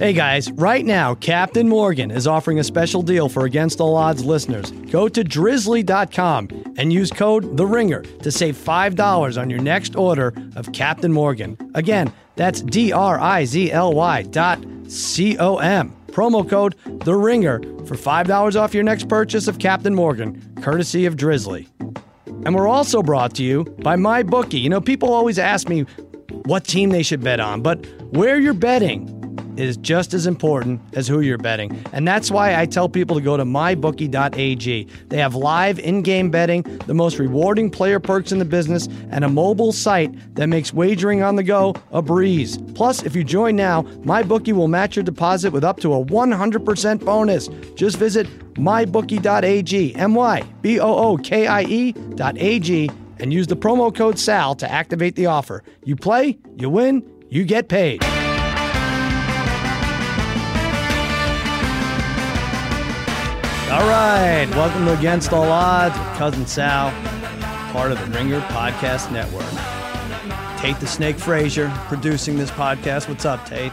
Hey guys, right now, Captain Morgan is offering a special deal for Against All Odds listeners. Go to drizly.com and use code The Ringer to save $5 on your next order of Captain Morgan. Again, that's D R I Z L Y dot C O M. Promo code The Ringer for $5 off your next purchase of Captain Morgan, courtesy of Drizly. And we're also brought to you by MyBookie. You know, people always ask me what team they should bet on, but where you're betting is just as important as who you're betting. And that's why I tell people to go to mybookie.ag. They have live in game betting, the most rewarding player perks in the business, and a mobile site that makes wagering on the go a breeze. Plus, if you join now, MyBookie will match your deposit with up to a 100% bonus. Just visit mybookie.ag, M Y B O O K I E.ag, and use the promo code SAL to activate the offer. You play, you win, you get paid. All right, welcome to Against All Odds with Cousin Sal, part of the Ringer Podcast Network. Tate the Snake Frazier producing this podcast. What's up, Tate?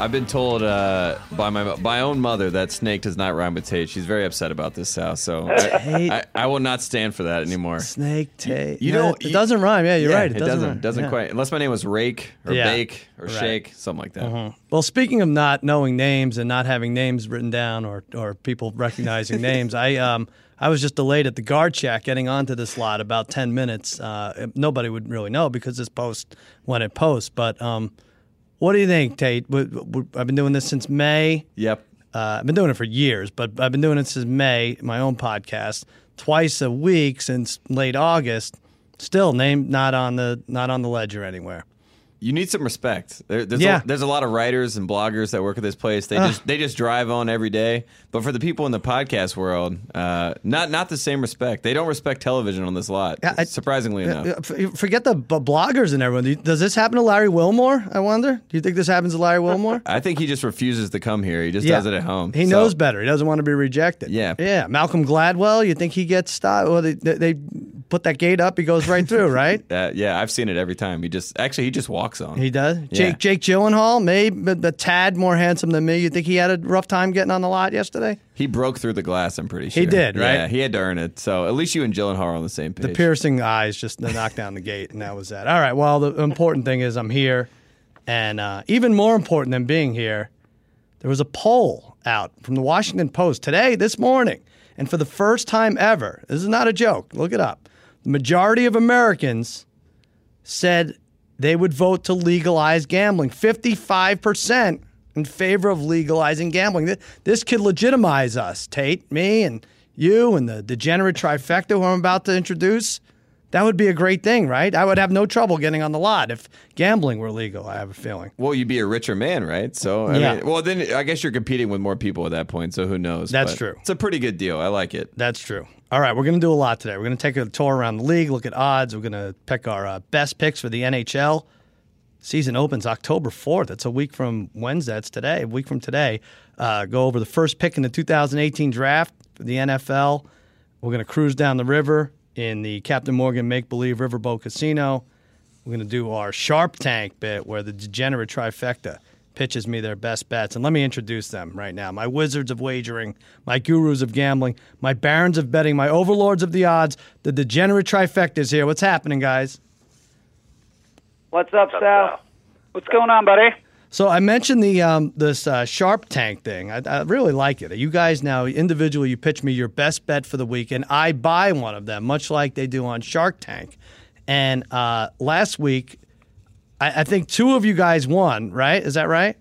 I've been told uh, by my my own mother that snake does not rhyme with Tate. She's very upset about this, Sal. So. I, I, I will not stand for that anymore. Snake Tate. You No, don't- It you- doesn't rhyme. Yeah, you're Yeah, right. It, It, doesn't rhyme. doesn't Yeah. quite unless my name was Rake or Yeah. Bake or Right. Shake, something like that. Well, speaking of not knowing names and not having names written down or, or people recognizing names, I um I was just delayed at the guard shack getting onto this lot about ten minutes. Uh, nobody would really know because this post when it posts. But um, what do you think, Tate? I've been doing this since May. Yep. Uh, I've been doing it for years, but I've been doing it since May. My own podcast, twice a week since late August. Still, name not on the not on the ledger anywhere. You need some respect. There, there's Yeah. a, there's a lot of writers and bloggers that work at this place. They just they just drive on every day. But for the people in the podcast world, uh, not not the same respect. They don't respect television on this lot. I- surprisingly enough. Uh, Forget the b- bloggers and everyone. Does this happen to Larry Wilmore? I wonder. Do you think this happens to Larry Wilmore? I think he just refuses to come here. He just does it at home. He So- knows better. He doesn't want to be rejected. Yeah. yeah. Malcolm Gladwell. You think he gets stopped? Well, they, they, they put that gate up. He goes right through, right? Uh, yeah, I've seen it every time. He just actually he just walks on. He does. Yeah. Jake Jake Gyllenhaal, maybe but the tad more handsome than me. You think he had a rough time getting on the lot yesterday? He broke through the glass. I'm pretty sure He did, right? Yeah, he had to earn it. So at least you and Gyllenhaal are on the same page. The piercing eyes just knocked down the gate, and that was that. All right. Well, the important thing is I'm here, and uh, even more important than being here, there was a poll out from the Washington Post today, this morning, and for the first time ever, this is not a joke. Look it up. The majority of Americans said they would vote to legalize gambling. Fifty-five percent in favor of legalizing gambling. This could legitimize us, Tate, me, and you, and the degenerate trifecta who I'm about to introduce. That would be a great thing, right? I would have no trouble getting on the lot if gambling were legal. I have a feeling. well, you'd be a richer man, right? So I Yeah. mean, well then I guess you're competing with more people at that point. So who knows? That's But true. It's a pretty good deal. I like it. That's true. All right, we're going to do a lot today. We're going to take a tour around the league, look at odds. We're going to pick our uh, best picks for the NHL. Season opens October 4th. It's a week from Wednesday. It's today, a week from today. Uh, go over the first pick in the 2018 draft for the NFL. We're going to cruise down the river in the Captain Morgan Make Believe Riverboat Casino. We're going to do our Sharp Tank bit where the degenerate trifecta pitches me their best bets. And let me introduce them right now my wizards of wagering, my gurus of gambling, my barons of betting, my overlords of the odds. The degenerate trifecta is here. What's happening, guys? What's up, Sal? What's going on, buddy? So I mentioned the um, this uh, Sharp Tank thing. I, I really like it. You guys now individually, you pitch me your best bet for the week, and I buy one of them, much like they do on Shark Tank. And uh, last week, I, I think two of you guys won. Right? Is that right?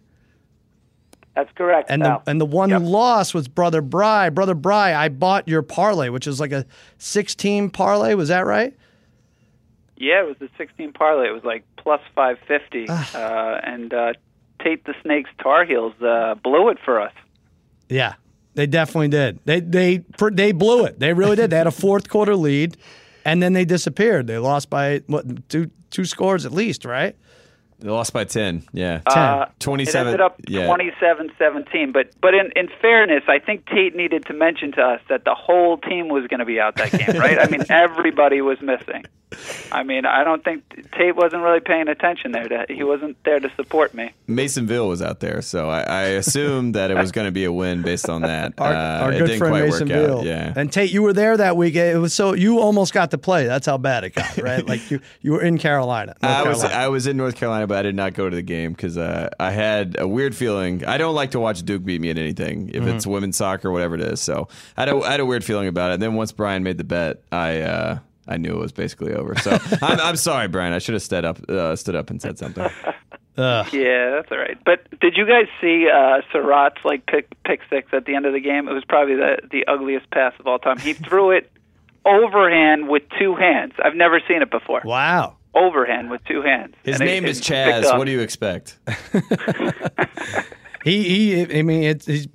That's correct, And the and the one Yep. who lost was Brother Bry. Brother Bry, I bought your parlay, which is like a sixteen parlay. Was that right? yeah, it was the 16 parlay. It was like plus 550, uh, and uh, Tate the Snake's Tar Heels uh, blew it for us. Yeah, they definitely did. They they they blew it. They really did. They had a fourth quarter lead, and then they disappeared. They lost by what two two scores at least, right? They lost by 10. Yeah. Uh, 27. It ended up yeah. 27-17. But but in in fairness, I think Tate needed to mention to us that the whole team was going to be out that game, right? I mean, everybody was missing. I mean, I don't think Tate wasn't really paying attention there. To, he wasn't there to support me. Masonville was out there, so I, I assumed that it was going to be a win based on that. Our, uh, our it good didn't friend quite Mason work out. Beal. Yeah. And Tate, you were there that week. It was so you almost got to play. That's how bad it got, right? like you, you were in Carolina. North I was Carolina. I was in North Carolina, but I did not go to the game because uh, I had a weird feeling. I don't like to watch Duke beat me at anything, if Mm-hmm. it's women's soccer, or whatever it is. So I had, a, I had a weird feeling about it. And then once Brian made the bet, I uh, I knew it was basically over. So I'm, I'm sorry, Brian. I should have stood up uh, stood up and said something. Ugh. Yeah, that's all right. But did you guys see uh, Surratt's like pick pick six at the end of the game? It was probably the the ugliest pass of all time. He threw it overhand with two hands. I've never seen it before. Wow. Overhand with two hands. His And name it is picked Chaz. What do you expect? He, he. I mean, it's he's.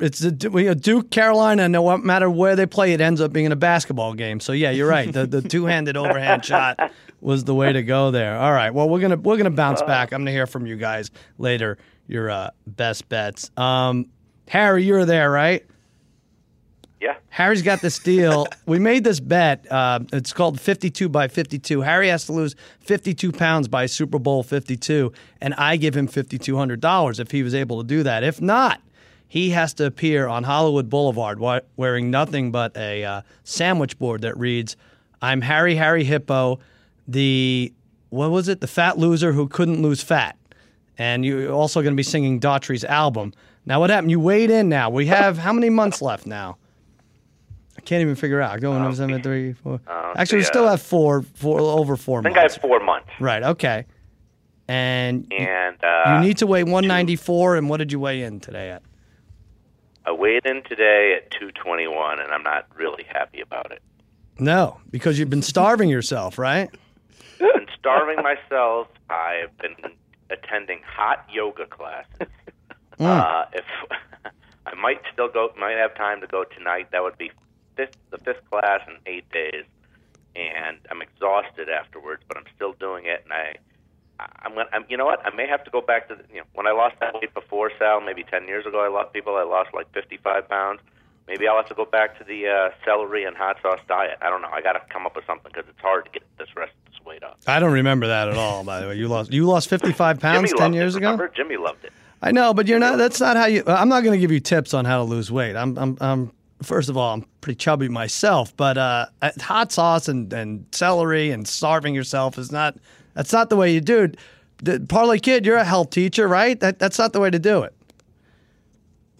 It's a, you know, Duke, Carolina. No matter where they play, it ends up being a basketball game. So yeah, you're right. The the two handed overhand shot was the way to go there. All right. Well, we're gonna we're gonna bounce back. I'm gonna hear from you guys later. Your uh, best bets. Um, Harry, you're there, right? Yeah. Harry's got this deal. we made this bet. Uh, it's called 52 by 52. Harry has to lose 52 pounds by Super Bowl 52, and I give him $5,200 if he was able to do that. If not, he has to appear on Hollywood Boulevard wearing nothing but a uh, sandwich board that reads, I'm Harry Harry Hippo, the, what was it? The fat loser who couldn't lose fat. And you're also going to be singing Daughtry's album. Now, what happened? You weighed in now. We have how many months left now? Can't even figure out. Go one, seven, three, four. Actually, we still have four, four over four I think months. I have four months. Right. Okay. And And uh, you need to weigh 194. And what did you weigh in today at? I weighed in today at 221, and I'm not really happy about it. No, because you've been starving yourself, right? I've been starving myself. I've been attending hot yoga classes. Uh, if I might still go, might have time to go tonight. That would be fifth, the fifth class in eight days, and I'm exhausted afterwards. But I'm still doing it, and I, I'm gonna, I'm, you know what? I may have to go back to the, you know when I lost that weight before Sal, maybe ten years ago. I lost people. I lost like 55 pounds. Maybe I'll have to go back to the uh, celery and hot sauce diet. I don't know. I got to come up with something because it's hard to get this rest of this weight off. I don't remember that at all. By the way, you lost you lost 55 pounds Jimmy 10 years it. ago. Remember, Jimmy loved it. I know, but you're not. That's not how you. I'm not going to give you tips on how to lose weight. I'm. I'm. I'm first of all, I'm pretty chubby myself, but uh, hot sauce and, and celery and starving yourself is not. That's not the way you do it. The, Parlay Kid, you're a health teacher, right? That, that's not the way to do it.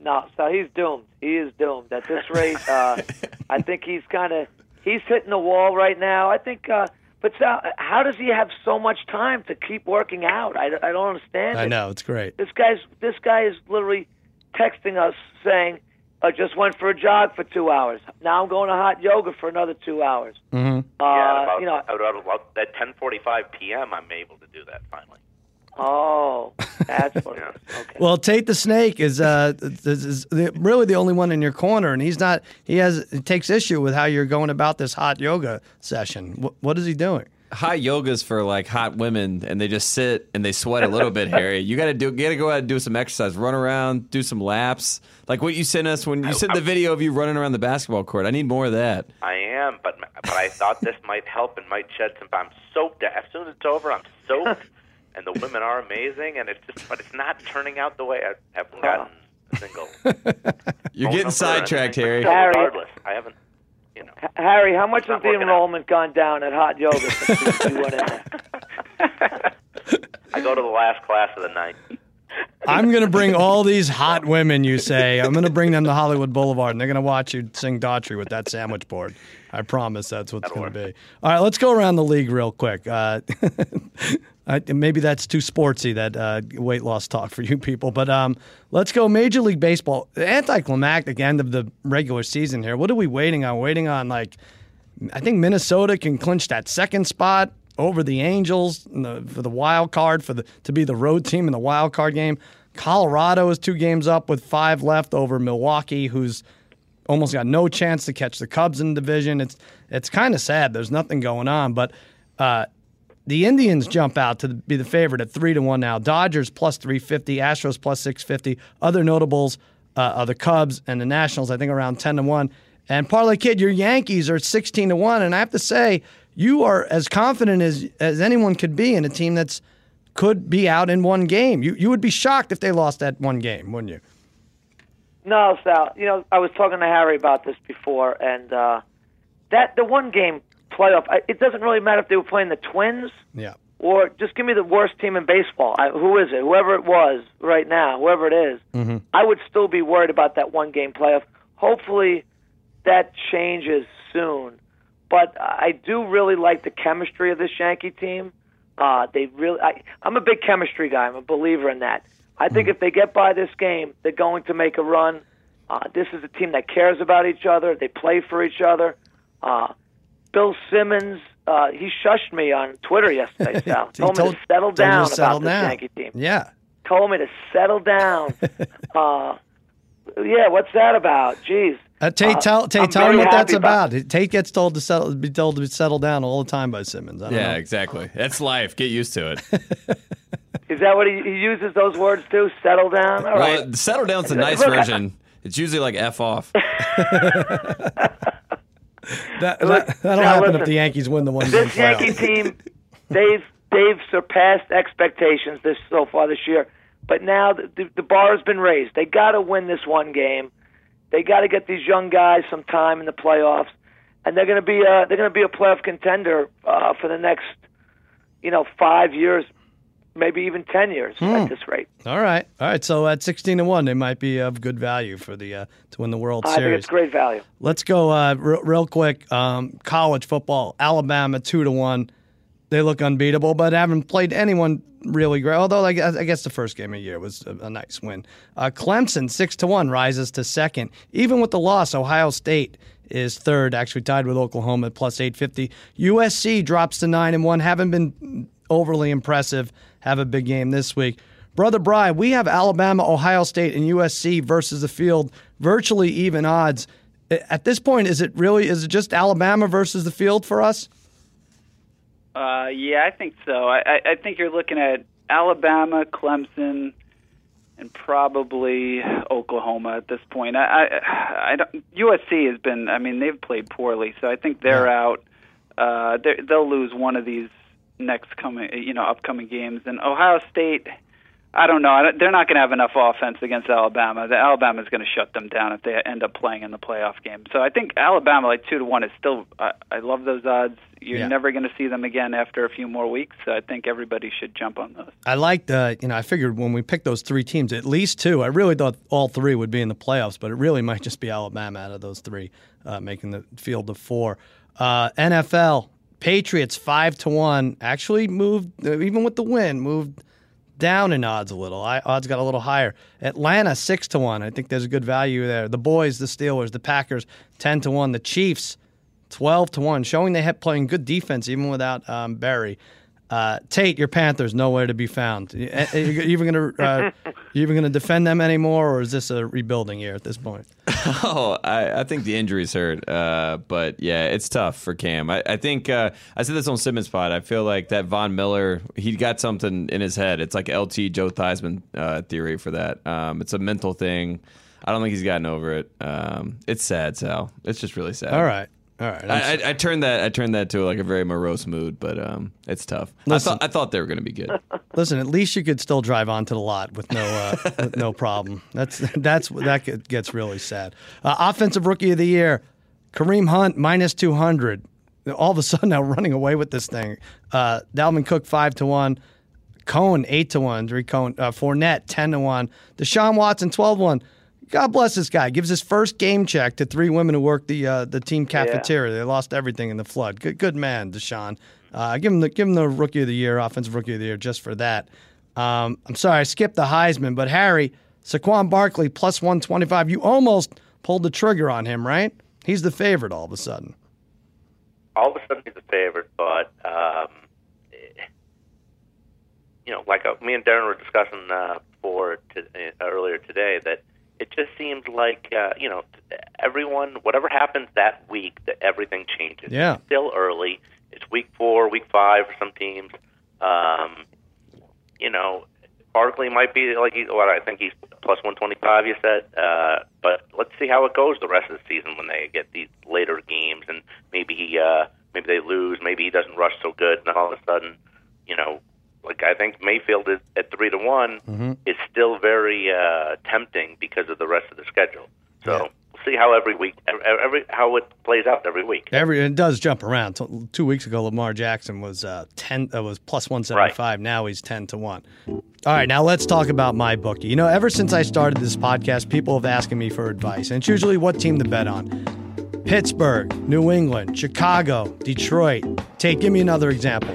No, so he's doomed. He is doomed at this rate. Uh, I think he's kind of he's hitting the wall right now. I think, uh, but Sal, how does he have so much time to keep working out? I, I don't understand. I it. know it's great. This guy's this guy is literally texting us saying, "I just went for a jog for two hours. Now I'm going to hot yoga for another two hours." Mm-hmm. Uh, yeah, about, you know, about, about at 10:45 p.m. I'm able to do that finally. oh, that's what it is. Okay. Well, Tate the Snake is uh is, is the, really the only one in your corner, and he's not. He has he takes issue with how you're going about this hot yoga session. What, what is he doing? Hot yoga's for like hot women and they just sit and they sweat a little bit harry you gotta do gotta go out and do some exercise run around do some laps like what you sent us when you sent the video of you running around the basketball court i need more of that I am, but but I thought this might help and might shed some. I'm soaked. As soon as it's over, I'm soaked, and the women are amazing, and it's just, but it's not turning out the way I haven't gotten a single. you're phone getting sidetracked harry but Harry. Regardless, I haven't. You know, Harry, how much has the working out. enrollment gone down at hot yoga since you went in there? I go to the last class of the night. I'm going to bring all these hot women, you say. I'm going to bring them to Hollywood Boulevard, and they're going to watch you sing Daughtry with that sandwich board. I promise that's what's going to be. All right, let's go around the league real quick. Uh, I, maybe that's too sportsy, that uh, weight loss talk for you people. But um, let's go Major League Baseball. Anticlimactic end of the regular season here. What are we waiting on? Waiting on, like, I think Minnesota can clinch that second spot over the Angels the, for the wild card for the to be the road team in the wild card game. Colorado is two games up with five left over Milwaukee, who's almost got no chance to catch the Cubs in the division. It's it's kind of sad. There's nothing going on, but uh, the Indians jump out to be the favorite at three to one now. Dodgers plus three fifty, Astros plus six fifty. Other notables uh, are the Cubs and the Nationals. I think around ten to one. And Parlay Kid, your Yankees are sixteen to one. And I have to say, you are as confident as as anyone could be in a team that's could be out in one game. You you would be shocked if they lost that one game, wouldn't you? No, Sal. You know, I was talking to Harry about this before, and uh, that the one game playoff. I- It doesn't really matter if they were playing the Twins Yeah. or just give me the worst team in baseball. I, who is it? Whoever it was right now, whoever it is, I would still be worried about that one game playoff. Hopefully, that changes soon. But I do really like the chemistry of this Yankee team. Uh, they really. I, I'm a big chemistry guy. I'm a believer in that. I think if they get by this game, they're going to make a run. Uh, this is a team that cares about each other. They play for each other. Uh, Bill Simmons, uh, he shushed me on Twitter yesterday, Sal. He told, me to settle told down settle about this. Yankee team. Yeah. Told me to settle down. uh, yeah, what's that about? Jeez. Uh, Tate, Uh, tell Tate, I'm tell him what that's about- about. Tate gets told to settle, be told to settle down all the time by Simmons. I don't Yeah, know. exactly. That's life. Get used to it. Is that what he, he uses those words too? Settle down. All right. Well, settle down's the nice version. It's usually like f off. that, that, that'll now happen if the Yankees win the one game this Yankee team, they've they've surpassed expectations this so far this year. But now the, the, the bar has been raised. They got to win this one game. They got to get these young guys some time in the playoffs, and they're going to be a they're going to be a playoff contender uh, for the next, you know, five years, maybe even ten years Hmm. at this rate. All right, all right. So at sixteen to one, they might be of good value for the uh, to win the World Series. I think it's great value. Let's go uh, real, real quick. Um, college football, Alabama two to one. They look unbeatable, but haven't played anyone really great. Although I guess, I guess the first game of the year was a, a nice win. Uh, Clemson six to one rises to second. Even with the loss, Ohio State is third, actually tied with Oklahoma at plus eight fifty. USC drops to nine and one. Haven't been overly impressive. Have a big game this week. Brother Bry, we have Alabama, Ohio State, and USC versus the field, virtually even odds. At this point, is it really is it just Alabama versus the field for us? Uh, yeah, I think so. I, I, I think you're looking at Alabama, Clemson, and probably Oklahoma at this point. I, I, I don't, USC has been. I mean, they've played poorly, so I think they're out. Uh, they're, they'll lose one of these next coming, you know, upcoming games. And Ohio State, I don't know. They're not going to have enough offense against Alabama. The Alabama's going to shut them down if they end up playing in the playoff game. So I think Alabama, like two to one, is still. I, I love those odds. You're Yeah. never going to see them again after a few more weeks. So I think everybody should jump on those. I liked, uh, you know, I figured when we picked those three teams, at least two. I really thought all three would be in the playoffs, but it really might just be Alabama out of those three uh, making the field of four. Uh, NFL Patriots five to one actually moved, uh, even with the win, moved down in odds a little. I, odds got a little higher. Atlanta six to one. I think there's a good value there. The boys, the Steelers, the Packers ten to one. The Chiefs 12 to 1, showing they had playing good defense even without um, Berry. Uh, Tate, your Panthers nowhere to be found. You, uh, you even gonna uh, you even gonna defend them anymore, or is this a rebuilding year at this point? Oh, I, I think the injuries hurt. Uh, but yeah, it's tough for Cam. I, I think uh, I said this on Simmons Pod. I feel like that Von Miller, he got something in his head. It's like LT Joe Theismann uh, theory for that. Um, it's a mental thing. I don't think he's gotten over it. Um, it's sad, Sal. It's just really sad. All right, all right. I, I, I turned that I turned that to like a very morose mood, but um, it's tough. Listen. I thought I thought they were going to be good. Listen, at least you could still drive onto the lot with no uh, with no problem. That's that's that gets really sad. Uh, offensive rookie of the year, Kareem Hunt minus two hundred. All of a sudden now running away with this thing. Uh, Dalvin Cook five to one. Cohen eight to one. Three Cohen. uh, Fournette ten to one. Deshaun Watson twelve to one. God bless this guy. Gives his first game check to three women who work the uh, the team cafeteria. They lost everything in the flood. Good good man, Deshaun. Uh, give him the give him the rookie of the year, offensive rookie of the year, just for that. Um, I'm sorry, I skipped the Heisman, but Harry Saquon Barkley plus one twenty five. You almost pulled the trigger on him, right? He's the favorite all of a sudden. all of a sudden he's a favorite, but um, you know, like uh, me and Darren were discussing uh, before to, uh, earlier today, that it just seems like uh, you know everyone, whatever happens that week, that everything changes. Yeah. It's still early. It's week four, week five for some teams. Um, you know, Barkley might be like he- what I think he's plus one twenty five. You said, uh, but let's see how it goes the rest of the season when they get these later games and maybe he uh, maybe they lose, maybe he doesn't rush so good, and then all of a sudden, you know, like I think Mayfield is at three to one is still very uh, tempting because of the rest of the schedule. So we'll see how every week, every, every how it plays out every week. Every it does jump around. Two weeks ago, Lamar Jackson was uh, ten. Uh, was plus one seventy five. Now he's ten to one. All right, now let's talk about my bookie. You know, ever since I started this podcast, people have asking me for advice, and it's usually what team to bet on. Pittsburgh, New England, Chicago, Detroit. Take give me another example.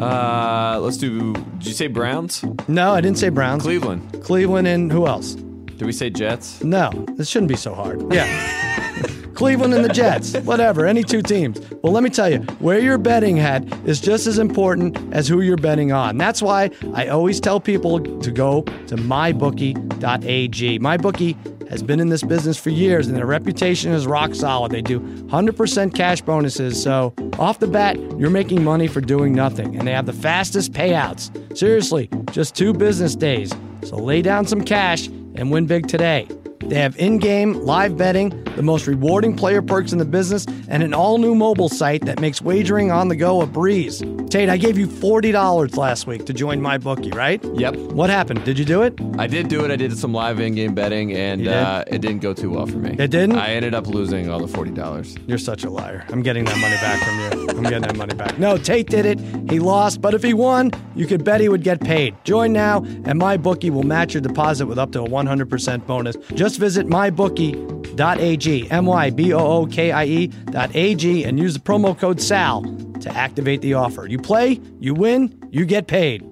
Uh, let's do. Did you say Browns? No, I didn't say Browns. Cleveland. Cleveland, and who else? Did we say Jets? No, this shouldn't be so hard. Yeah. Cleveland and the Jets, whatever, any two teams. Well, let me tell you, where you're betting at is just as important as who you're betting on. That's why I always tell people to go to mybookie.ag. MyBookie has been in this business for years and their reputation is rock solid. They do 100% cash bonuses, so off the bat, you're making money for doing nothing, and they have the fastest payouts. Seriously, just two business days. So lay down some cash and win big today. They have in game live betting, the most rewarding player perks in the business, and an all new mobile site that makes wagering on the go a breeze. Tate, I gave you $40 last week to join my bookie, right? Yep. What happened? Did you do it? I did do it. I did some live in-game betting, and did? uh, it didn't go too well for me. It didn't? I ended up losing all the forty dollars. You're such a liar. I'm getting that money back from you. I'm getting that money back. No, Tate did it. He lost, but if he won, you could bet he would get paid. Join now, and my bookie will match your deposit with up to a 100% bonus. Just visit mybookie.ag, M Y B O O K I E dot A-G, and use the promo code SAL to activate the offer. You play, you win, you get paid.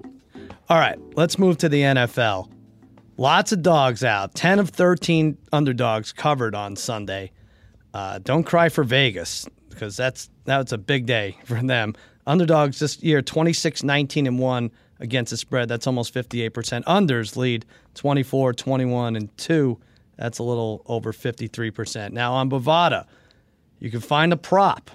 All right, let's move to the NFL. Lots of dogs out. 10 of 13 underdogs covered on Sunday. Uh, don't cry for Vegas because that's that's a big day for them. Underdogs this year 26 19 and 1 against the spread. That's almost 58%. Unders lead 24 21 and 2. That's a little over 53%. Now on Bovada, you can find a prop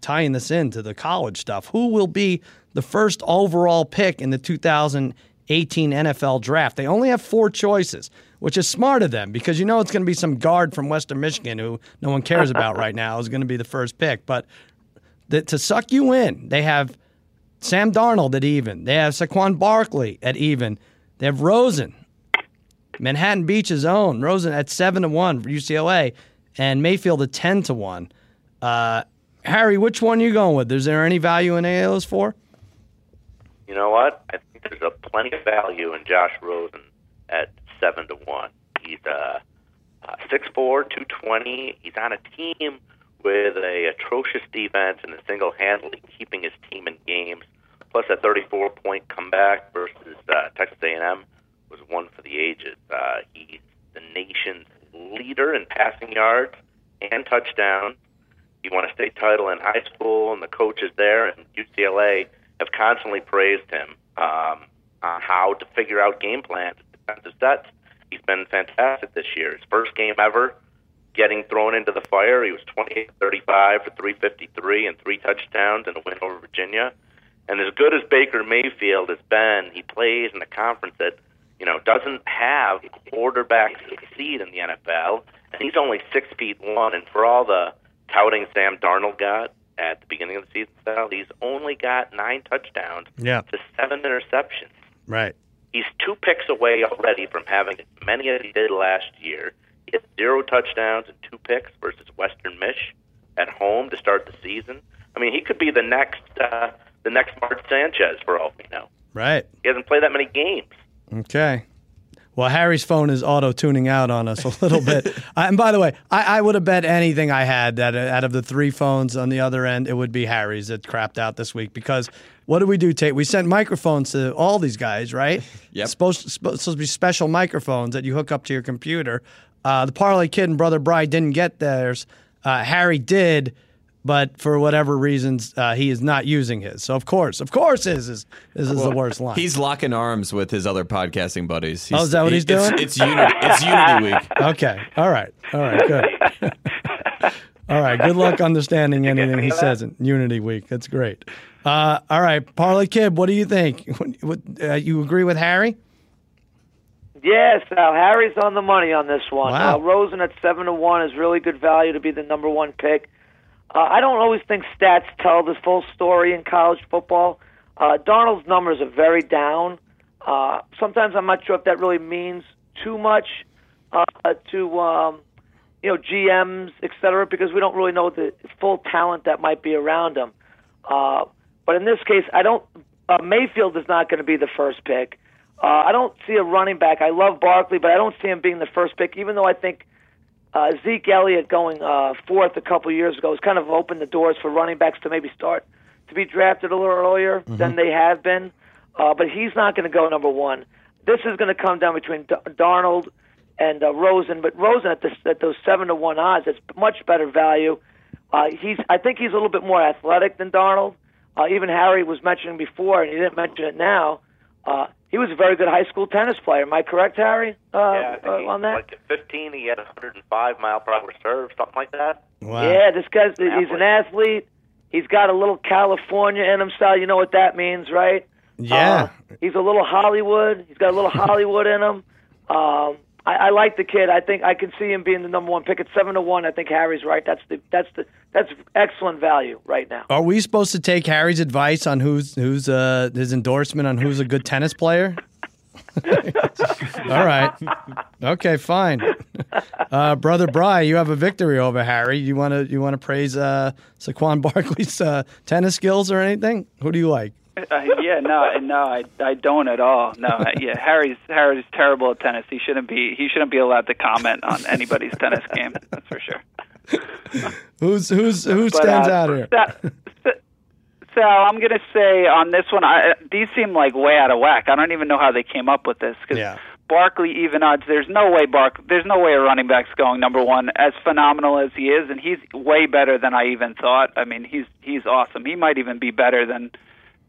tying this into the college stuff. Who will be the first overall pick in the 2018 NFL draft? They only have four choices, which is smart of them because you know it's going to be some guard from Western Michigan who no one cares about right now is going to be the first pick. But to suck you in, they have Sam Darnold at even. They have Saquon Barkley at even. They have Rosen, Manhattan Beach's own Rosen at seven to one for UCLA, and Mayfield at ten to one. Uh, Harry, which one are you going with? Is there any value in any of those four? You know what? I think there's a plenty of value in Josh Rosen at seven to one. He's uh, uh, six four, two twenty. He's on a team with a atrocious defense and is single handedly keeping his team in games. Plus, a 34 point comeback versus uh, Texas A&M was one for the ages. Uh, he's the nation's leader in passing yards and touchdowns. He won a state title in high school, and the coaches there and UCLA have constantly praised him um, on how to figure out game plans, defensive sets. He's been fantastic this year. His first game ever, getting thrown into the fire. He was 28 35 for 353 and three touchdowns and a win over Virginia. And as good as Baker Mayfield has been, he plays in a conference that you know doesn't have quarterbacks succeed in the NFL, and he's only six feet one. And for all the touting Sam Darnold got at the beginning of the season, Sal, he's only got nine touchdowns Yeah. to seven interceptions. Right. He's two picks away already from having as many as he did last year. He had zero touchdowns and two picks versus Western Mich at home to start the season. I mean, he could be the next uh, the next Mark Sanchez for all we know. Right. He hasn't played that many games. Okay. Well, Harry's phone is auto tuning out on us a little bit. And by the way, I, I would have bet anything I had that uh, out of the three phones on the other end, it would be Harry's that crapped out this week. Because what did we do, Tate? We sent microphones to all these guys, right? Yep. Supposed, supposed to be special microphones that you hook up to your computer. Uh, the Parlay Kid and Brother Bry didn't get theirs. Uh, Harry did, but for whatever reasons, uh, he is not using his. So of course, of course, his is this is the worst line. He's locking arms with his other podcasting buddies. Oh, is that what he's doing? It's, Unity. It's Unity Week. Okay. All right. All right. Good. All right. Good luck understanding anything he says in Unity Week. That's great. Uh, all right, Parlay Kid, what do you think? What, uh, you agree with Harry? Yes, Al Harry's on the money on this one. Wow. Uh, Rosen at seven to one is really good value to be the number one pick. Uh, I don't always think stats tell the full story in college football. Uh, Darnold's numbers are very down. Uh, sometimes I'm not sure if that really means too much uh, to um, you know GMs, et cetera, because we don't really know the full talent that might be around him. Uh, but in this case, I don't. Uh, Mayfield is not going to be the first pick. Uh, I don't see a running back. I love Barkley, but I don't see him being the first pick. Even though I think uh, Zeke Elliott going uh, fourth a couple years ago has kind of opened the doors for running backs to maybe start to be drafted a little earlier than they have been. Uh, but he's not going to go number one. This is going to come down between D- Darnold and uh, Rosen. But Rosen at, this, at those seven to one odds, it's much better value. Uh, he's, I think he's a little bit more athletic than Darnold. Uh, even Harry was mentioning before, and he didn't mention it now. Uh, he was a very good high school tennis player. Am I correct, Harry? Uh, yeah, I think uh, on that? like at 15, he had a 105 mile per hour serve, something like that. Wow. Yeah, this guy's he's an athlete. He's got a little California in him style. You know what that means, right? Yeah. Uh, he's a little Hollywood. He's got a little Hollywood in him. Um, I, I like the kid. I think I can see him being the number one pick at seven to one. I think Harry's right. That's the that's the that's excellent value right now. Are we supposed to take Harry's advice on who's who's uh, his endorsement on who's a good tennis player? All right. Okay, fine. Uh, Brother Bry, you have a victory over Harry. You want to you want to praise uh, Saquon Barkley's uh, tennis skills or anything? Who do you like? Uh, yeah, no, no, I, I don't at all. No, yeah, Harry's Harry's terrible at tennis. He shouldn't be he shouldn't be allowed to comment on anybody's tennis game. That's for sure. Who's who's who But, stands uh, out here? Sa- Sal, I'm gonna say on this one, I, these seem like way out of whack. I don't even know how they came up with this because Yeah. Barkley even odds. There's no way Bark. There's no way a running back's going number one. As phenomenal as he is, and he's way better than I even thought. I mean, he's he's awesome. He might even be better than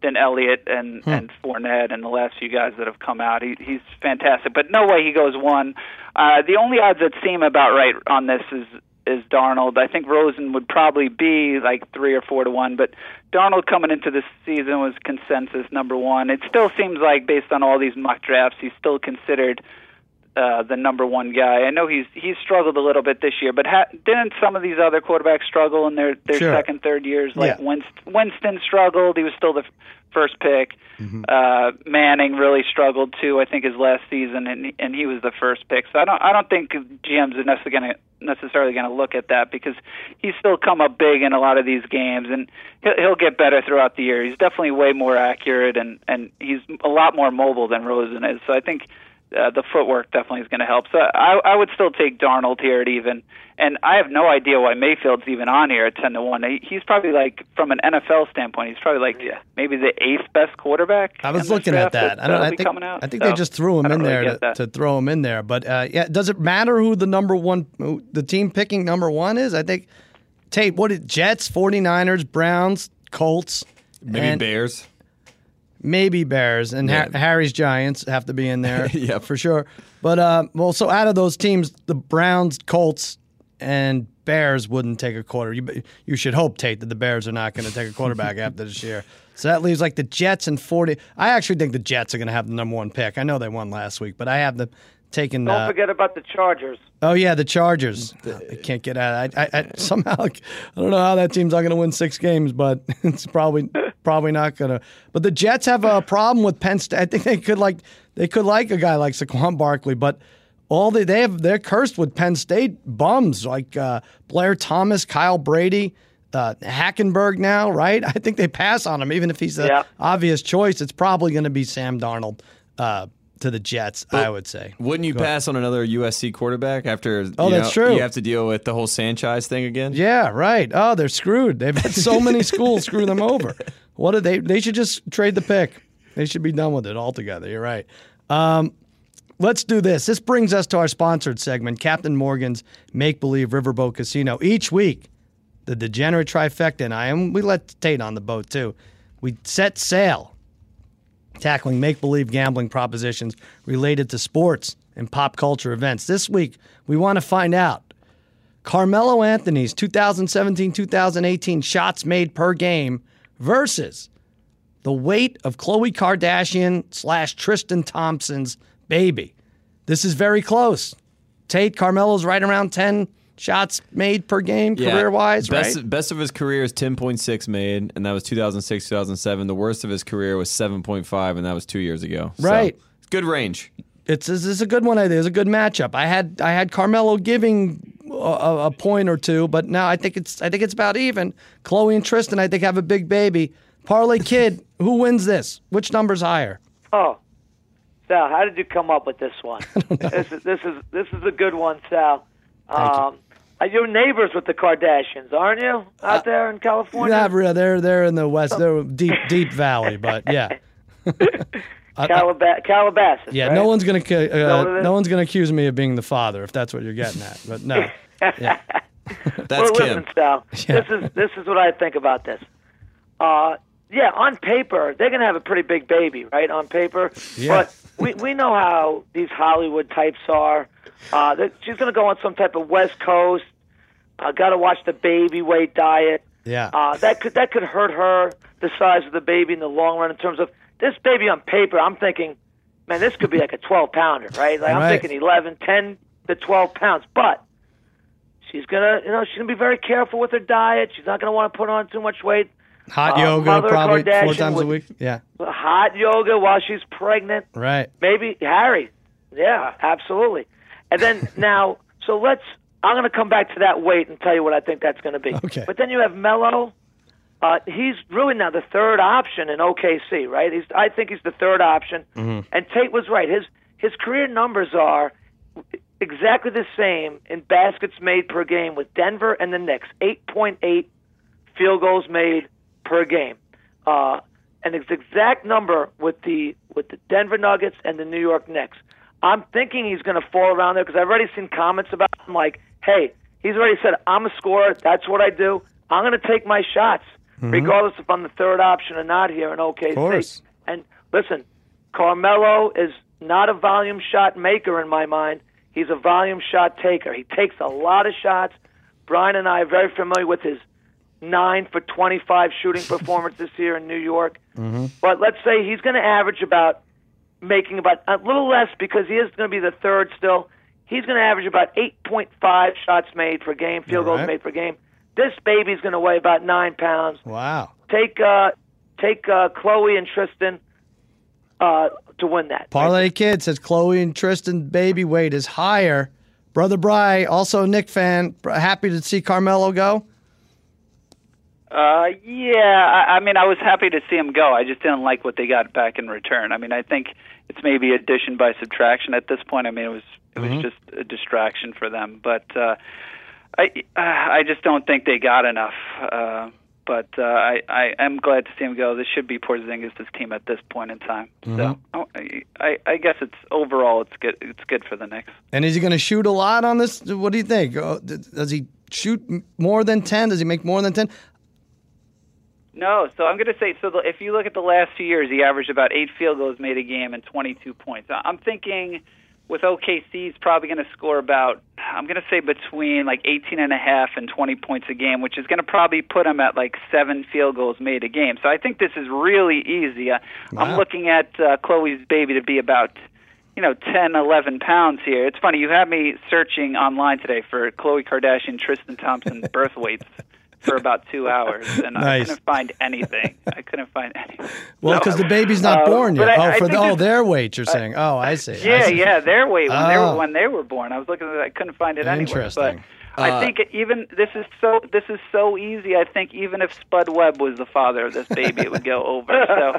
than Elliott and and Fournette and the last few guys that have come out. He, he's fantastic, but no way he goes one. Uh, the only odds that seem about right on this is is Darnold. I think Rosen would probably be like three or four to one, but Darnold coming into this season was consensus number one. It still seems like, based on all these mock drafts, he's still considered uh, the number one guy. I know he's he's struggled a little bit this year, but ha- didn't some of these other quarterbacks struggle in their their Sure. second, third years? Like Yeah. Winston, Winston struggled; he was still the f- first pick. Uh, Manning really struggled too. I think his last season, and and he was the first pick. So I don't I don't think GMs are necessarily going to necessarily going to look at that because he's still come up big in a lot of these games, and he'll, he'll get better throughout the year. He's definitely way more accurate, and and he's a lot more mobile than Rosen is. So I think uh, the footwork definitely is going to help. So I, I would still take Darnold here at even, and I have no idea why Mayfield's even on here at ten to one. He, he's probably like, from an NFL standpoint, he's probably like maybe the eighth best quarterback. I was looking at that. I don't. I think. out. I think So, they just threw him in there really get to, to throw him in there. But uh, yeah, does it matter who the number one, who the team picking number one is? I think. Tate, what it Jets, 49ers, Browns, Colts, Maybe and Bears. Maybe Bears, and Ha- Harry's Giants have to be in there. Yep. for sure. But uh, well, so out of those teams, the Browns, Colts, and Bears wouldn't take a quarter. You you should hope Tate that the Bears are not going to take a quarterback after this year. So that leaves like the Jets and forty. I actually think the Jets are going to have the number one pick. I know they won last week, but I have them taking. Don't uh, forget about the Chargers. Oh yeah, the Chargers. I can't get out. I, I, I somehow I don't know how that team's not going to win six games, but it's probably probably not going to. But the Jets have a problem with Penn State. I think they could like they could like a guy like Saquon Barkley, but all they they have they're cursed with Penn State bums like uh, Blair Thomas, Kyle Brady. Uh, Hackenberg now, right? I think they pass on him, even if he's the Yeah. obvious choice. It's probably going to be Sam Darnold uh, to the Jets, I would say. Wouldn't you pass on another USC quarterback after? Oh, you that's know, true. You have to deal with the whole Sanchez thing again. Yeah, right. Oh, they're screwed. They've had so many schools screw them over. What do they? They should just trade the pick. They should be done with it altogether. You're right. Um, let's do this. This brings us to our sponsored segment, Captain Morgan's Make Believe Riverboat Casino. Each week, the degenerate trifecta and I, and we let Tate on the boat too. We set sail tackling make believe gambling propositions related to sports and pop culture events. This week, we want to find out Carmelo Anthony's 2017 2018 shots made per game versus the weight of Khloe Kardashian slash Tristan Thompson's baby. This is very close. Tate Carmelo's right around 10 shots made per game career wise, best, right? Best of his career is 10.6 made, and that was 2006, 2007. The worst of his career was 7.5, and that was two years ago. Right. it's good range. It's is a good one. I think it's a good matchup. I had I had Carmelo giving a, a point or two, but now I think it's I think it's about even. Khloe and Tristan, I think, have a big baby. Parlay Kid, who wins this? Which number's higher? Oh, Sal, how did you come up with this one? this is this is this is a good one, Sal. You. Um, are you neighbors with the Kardashians, aren't you, out there in California? Not real. They're they're in the west. They're deep deep valley, but yeah, Calaba- Calabasas. yeah. right? No one's gonna cu- what it uh, no one's gonna accuse me of being the father if that's what you're getting at. But no, yeah, That's well, Kim. listen, Sal. Yeah. This is this is what I think about this. Uh, yeah, on paper they're going to have a pretty big baby, right? On paper, Yeah. but we we know how these Hollywood types are. Uh, that she's going to go on some type of West Coast. Uh, Got to watch the baby weight diet. yeah. Uh, that could that could hurt her the size of the baby in the long run in terms of this baby on paper. I'm thinking, man, this could be like a 12 pounder, right? Like I'm thinking 11, 10 to 12 pounds, but she's gonna, you know, she's gonna be very careful with her diet. She's not gonna want to put on too much weight. Hot uh, yoga probably four Kardashian times a week. Yeah, Hot yoga while she's pregnant. right. Maybe Harry. Yeah, absolutely. And then now, so let's. I'm going to come back to that weight and tell you what I think that's going to be. Okay. But then you have Melo. Uh, he's really now the third option in OKC, right? He's. I think he's the third option. And Tate was right. His his career numbers are exactly the same in baskets made per game with Denver and the Knicks. 8.8 field goals made per game. Uh, and it's the exact number with the with the Denver Nuggets and the New York Knicks. I'm thinking he's going to fall around there because I've already seen comments about him like, "Hey, he's already said I'm a scorer. That's what I do. I'm going to take my shots, regardless if I'm the third option or not here in OKC." course. And listen, Carmelo is not a volume shot maker in my mind. He's a volume shot taker. He takes a lot of shots. Brian and I are very familiar with his nine for 25 shooting performance this year in New York. But let's say he's going to average about making about a little less because he is going to be the third still. He's going to average about 8.5 shots made per game, field All goals right. made per game. This baby's going to weigh about nine pounds Wow. take uh, take uh, Khloe and Tristan uh, to win that. Parlay Kid says Khloe and Tristan baby weight is higher. Brother Bry, also a Knick fan, happy to see Carmelo go. Uh, yeah, I, I mean, I was happy to see him go. I just didn't like what they got back in return. I mean, I think it's maybe addition by subtraction at this point. I mean, it was it was just a distraction for them, but uh, I I just don't think they got enough. Uh, but uh, I I am glad to see him go. This should be Porzingis' team at this point in time. So oh, I, I guess it's overall it's good it's good for the Knicks. And is he going to shoot a lot on this? What do you think? Uh, Does he shoot more than 10? Does he make more than 10? No, so I'm going to say so. The, if you look at the last few years, he averaged about eight field goals made a game and 22 points. I'm thinking with OKC, he's probably going to score about I'm going to say between like 18 and a half and 20 points a game, which is going to probably put him at like seven field goals made a game. So I think this is really easy. Uh, Wow. I'm looking at uh, Khloe's baby to be about you know, 10, 11 pounds here. It's funny, you had me searching online today for Khloe Kardashian, Tristan Thompson birth weights for about two hours, and I couldn't find anything. I couldn't find anything. Well, So, because the baby's not uh, born yet. I- oh, I for the, oh, their weight, you're saying. Oh, I see. I Yeah, see. yeah, their weight when they Oh. were when they were born. I was looking at it, I couldn't find it anywhere. Interesting. But I Uh, think even this is so this is so easy. I think even if Spud Webb was the father of this baby, it would go over. So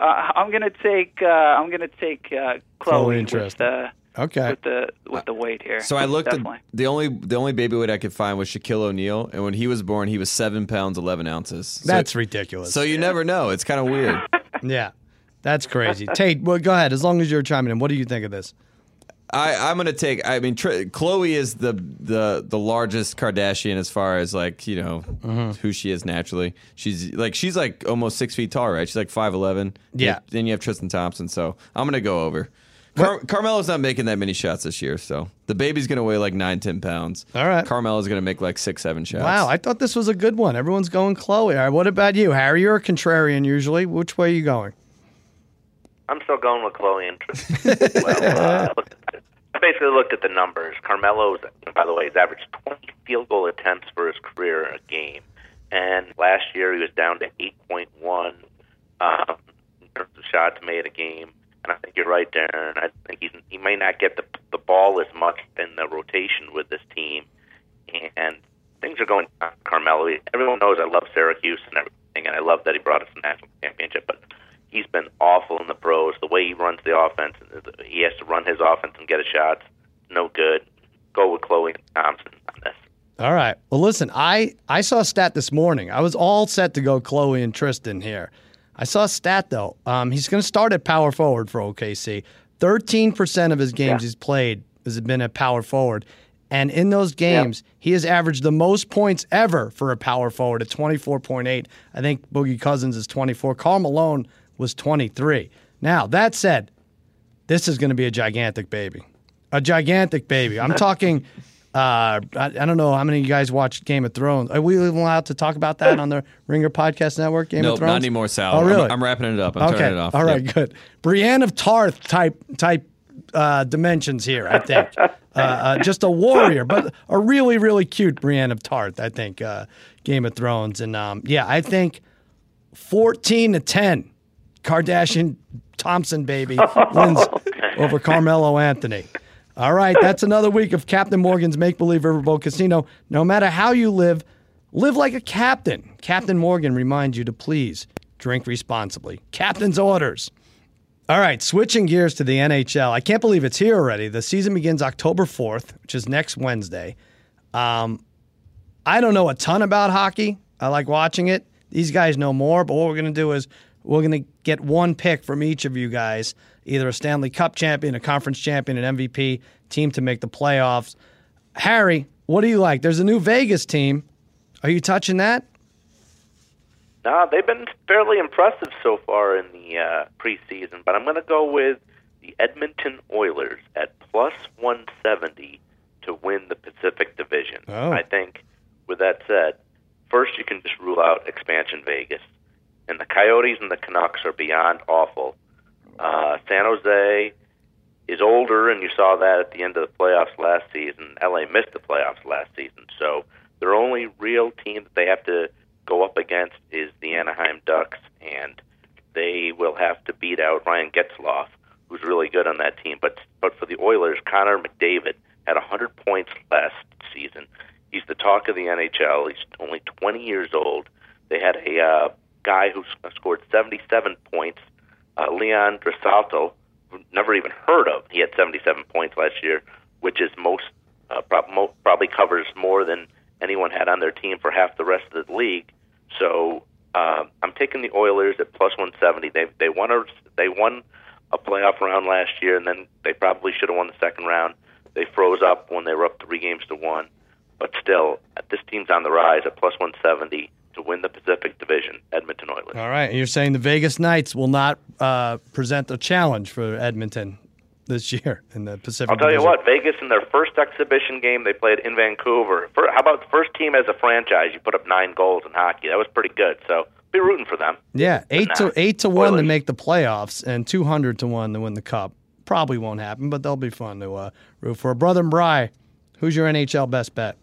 uh, I'm gonna take uh, I'm gonna take uh, Khloe Khloe and with Tristan. the Okay. with the with the weight here. So I looked Definitely. at the only the only baby weight I could find was Shaquille O'Neal, and when he was born, he was seven pounds eleven ounces. So, That's ridiculous. so you never know. It's kind of weird. yeah. That's crazy. Tate, well, go ahead. As long as you're chiming in, what do you think of this? I, I'm gonna take. I mean, Tr- Khloe is the the the largest Kardashian as far as like you know Mm-hmm. who she is naturally. She's like she's like almost six feet tall, right? She's like five eleven. Yeah. Then you have Tristan Thompson, so I'm gonna go over. Car- Carmelo's not making that many shots this year, so the baby's going to weigh like nine, ten pounds. All right. Carmelo's going to make like six, seven shots. Wow, I thought this was a good one. Everyone's going Khloe. All right, what about you, Harry? You're a contrarian usually. Which way are you going? I'm still going with Khloe and Tristan. well, uh, I basically looked at the numbers. Carmelo's, by the way, he's averaged 20 field goal attempts for his career a game, and last year he was down to 8.1 um, in terms of shots made a game. And I think you're right, Darren. I think he's, he may not get the the ball as much in the rotation with this team, and things are going for Carmelo. Everyone knows I love Syracuse and everything, and I love that he brought us a national championship, but he's been awful in the pros. The way he runs the offense, he has to run his offense and get his shots. No good. Go with Khloe Thompson on this. All right. Well, listen, I I saw a stat this morning. I was all set to go Khloe and Tristan here. I saw a stat though. Um, he's going to start at power forward for OKC. Thirteen percent of his games Yeah. he's played has been at power forward, and in those games he has averaged the most points ever for a power forward at twenty four point eight. I think Boogie Cousins is twenty four. Karl Malone was twenty three. Now that said, this is going to be a gigantic baby, a gigantic baby. I'm talking. Uh, I, I don't know how many of you guys watched Game of Thrones. Are we even allowed to talk about that on the Ringer Podcast Network? Game Nope, of Thrones. No, not anymore, Sal. Oh, I'm- really? I'm, wrapping it up. I'm okay. turning it off. All right, Yep. good. Brienne of Tarth type type uh, dimensions here. I think uh, uh, just a warrior, but a really really cute Brienne of Tarth. I think uh, Game of Thrones, and um, yeah, I think fourteen to ten, Kardashian Thompson baby wins over Carmelo Anthony. All right, that's another week of Captain Morgan's Make Believe Riverboat Casino. No matter how you live, live like a captain. Captain Morgan reminds you to please drink responsibly. Captain's orders. All right, switching gears to the NHL. I can't believe it's here already. The season begins October 4th, which is next Wednesday. Um, I don't know a ton about hockey. I like watching it. These guys know more, but what we're going to do is we're going to get one pick from each of you guys either a Stanley Cup champion, a conference champion, an MVP team to make the playoffs. Harry, what do you like? There's a new Vegas team. Are you touching that? No, they've been fairly impressive so far in the uh, preseason, but I'm going to go with the Edmonton Oilers at plus 170 to win the Pacific Division. Oh. I think, with that said, first you can just rule out expansion Vegas. And the Coyotes and the Canucks are beyond awful. Uh, San Jose is older, and you saw that at the end of the playoffs last season. LA missed the playoffs last season, so their only real team that they have to go up against is the Anaheim Ducks, and they will have to beat out Ryan Getzlaf, who's really good on that team. But but for the Oilers, Connor McDavid had 100 points last season. He's the talk of the NHL. He's only 20 years old. They had a uh, guy who scored 77 points, uh, Leon Draisaitl, never even heard of. He had 77 points last year, which is most uh, prob- mo- probably covers more than anyone had on their team for half the rest of the league. So uh, I'm taking the Oilers at plus 170. They they won a they won a playoff round last year, and then they probably should have won the second round. They froze up when they were up three games to one, but still, this team's on the rise at plus 170 to win the Pacific Division. Edmonton Oilers. All right. And you're saying the Vegas Knights will not uh, present a challenge for Edmonton this year in the Pacific I'll tell you what, Vegas in their first exhibition game they played in Vancouver. For, how about the first team as a franchise? You put up nine goals in hockey. That was pretty good. So be rooting for them. Yeah, eight Nah. to eight to one to make the playoffs, and two hundred to one to win the cup. Probably won't happen, but they'll be fun to uh, root for. Brother and Bry, who's your NHL best bet?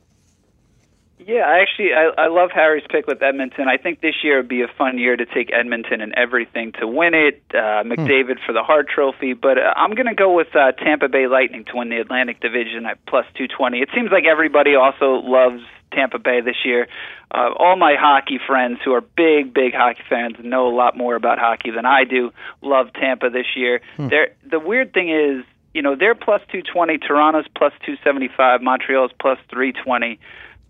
Yeah, I actually I, I love Harry's pick with Edmonton. I think this year would be a fun year to take Edmonton and everything to win it. Uh, McDavid for the Hart Trophy, but uh, I'm going to go with uh, Tampa Bay Lightning to win the Atlantic Division at plus 220. It seems like everybody also loves Tampa Bay this year. Uh, all my hockey friends who are big, big hockey fans and know a lot more about hockey than I do love Tampa this year. They're, the weird thing is, you know, they're plus 220, Toronto's plus 275, Montreal's plus 320.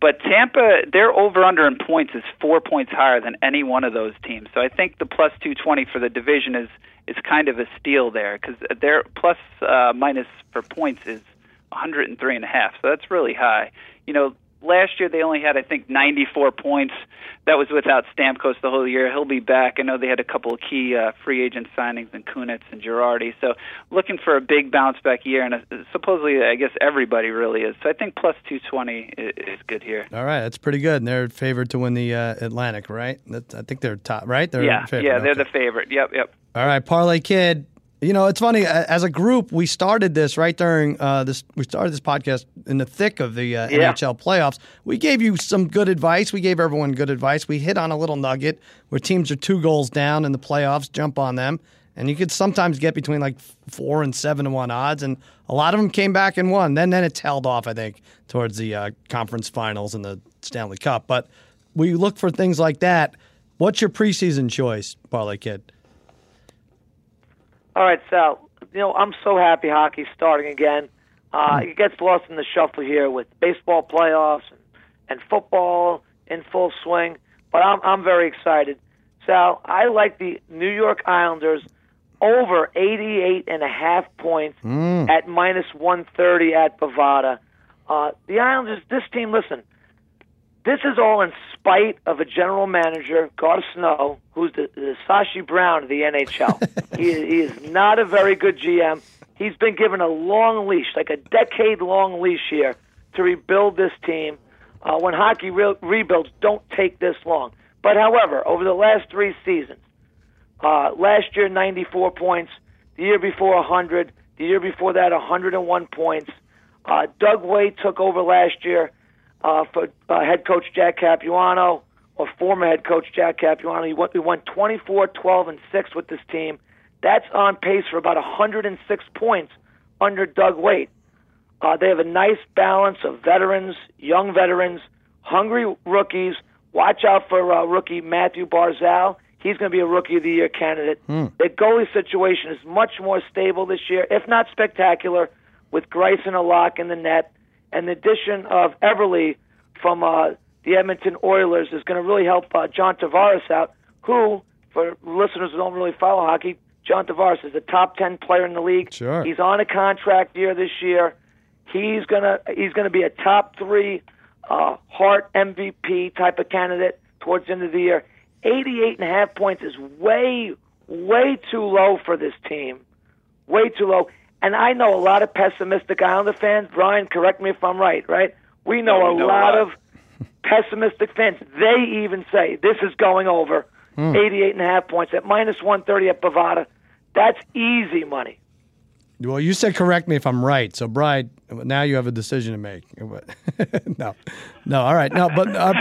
But Tampa, their over under in points is four points higher than any one of those teams. So I think the plus 220 for the division is is kind of a steal there because their plus uh, minus for points is 103 and a half. So that's really high. You know, last year they only had I think 94 points. That was without Stamkos the whole year. He'll be back. I know they had a couple of key uh, free agent signings in Kunitz and Girardi. So looking for a big bounce back year, and uh, supposedly I guess everybody really is. So I think plus 220 is, is good here. All right, that's pretty good. And they're favored to win the uh, Atlantic, right? That's, I think they're top, right? They're yeah, favorite. yeah, they're okay. the favorite. Yep, yep. All right, Parlay Kid. You know, it's funny. As a group, we started this right during uh, this. We started this podcast in the thick of the uh, Yeah. NHL playoffs. We gave you some good advice. We gave everyone good advice. We hit on a little nugget where teams are two goals down in the playoffs, jump on them, and you could sometimes get between like four and seven to one odds. And a lot of them came back and won. Then, then it tailed off. I think towards the uh, conference finals and the Stanley Cup. But we look for things like that. What's your preseason choice, Parlay Kid? All right, Sal. You know, I'm so happy hockey's starting again. Uh, it gets lost in the shuffle here with baseball playoffs and, and football in full swing, but I'm I'm very excited. Sal, I like the New York Islanders over 88 and a half points at minus 130 at Bovada. Uh, the Islanders, this team, listen, this is all in spite of a general manager, Garth Snow, who's the, the Sashi Brown of the NHL. he, he is not a very good GM. He's been given a long leash, like a decade long leash here, to rebuild this team. Uh, when hockey re- rebuilds, don't take this long. But however, over the last three seasons, uh, last year 94 points, the year before 100, the year before that 101 points. Uh, Doug Weight took over last year uh, for uh, head coach Jack Capuano, or former head coach Jack Capuano. He went, we won 24, 12, and 6 with this team. That's on pace for about 106 points under Doug Weight. Uh, they have a nice balance of veterans, young veterans, hungry rookies. Watch out for uh, rookie Mathew Barzal. He's going to be a rookie of the year candidate. The goalie situation is much more stable this year, if not spectacular, with Grayson a lock in the net, and the addition of Eberle from uh, the Edmonton Oilers is going to really help uh, John Tavares out. Who, for listeners who don't really follow hockey, John Tavares is a top ten player in the league. Sure. He's on a contract year this year. He's gonna he's gonna be a top three uh, Hart MVP type of candidate towards the end of the year. 88 and a half points is way way too low for this team. Way too low. And I know a lot of pessimistic Islander fans. Brian, correct me if I'm right. Right? We know, Yeah, we a know a lot lot. of pessimistic fans. They even say this is going over. Hmm. 88 and a half points at minus 130 at Bovada. That's easy money. Well, you said correct me if I'm right. So, Bride, now you have a decision to make. no, no, all right, no, but uh,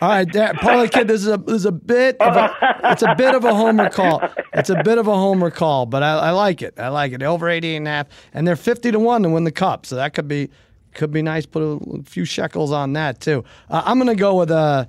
all right, Parlay Kid. This is a this is a bit of a it's a bit of a homer call. It's a bit of a homer call, but I, I like it. I like it. Over 88 and a half, and they're 50 to one to win the cup. So that could be could be nice. Put a few shekels on that too. Uh, I'm gonna go with uh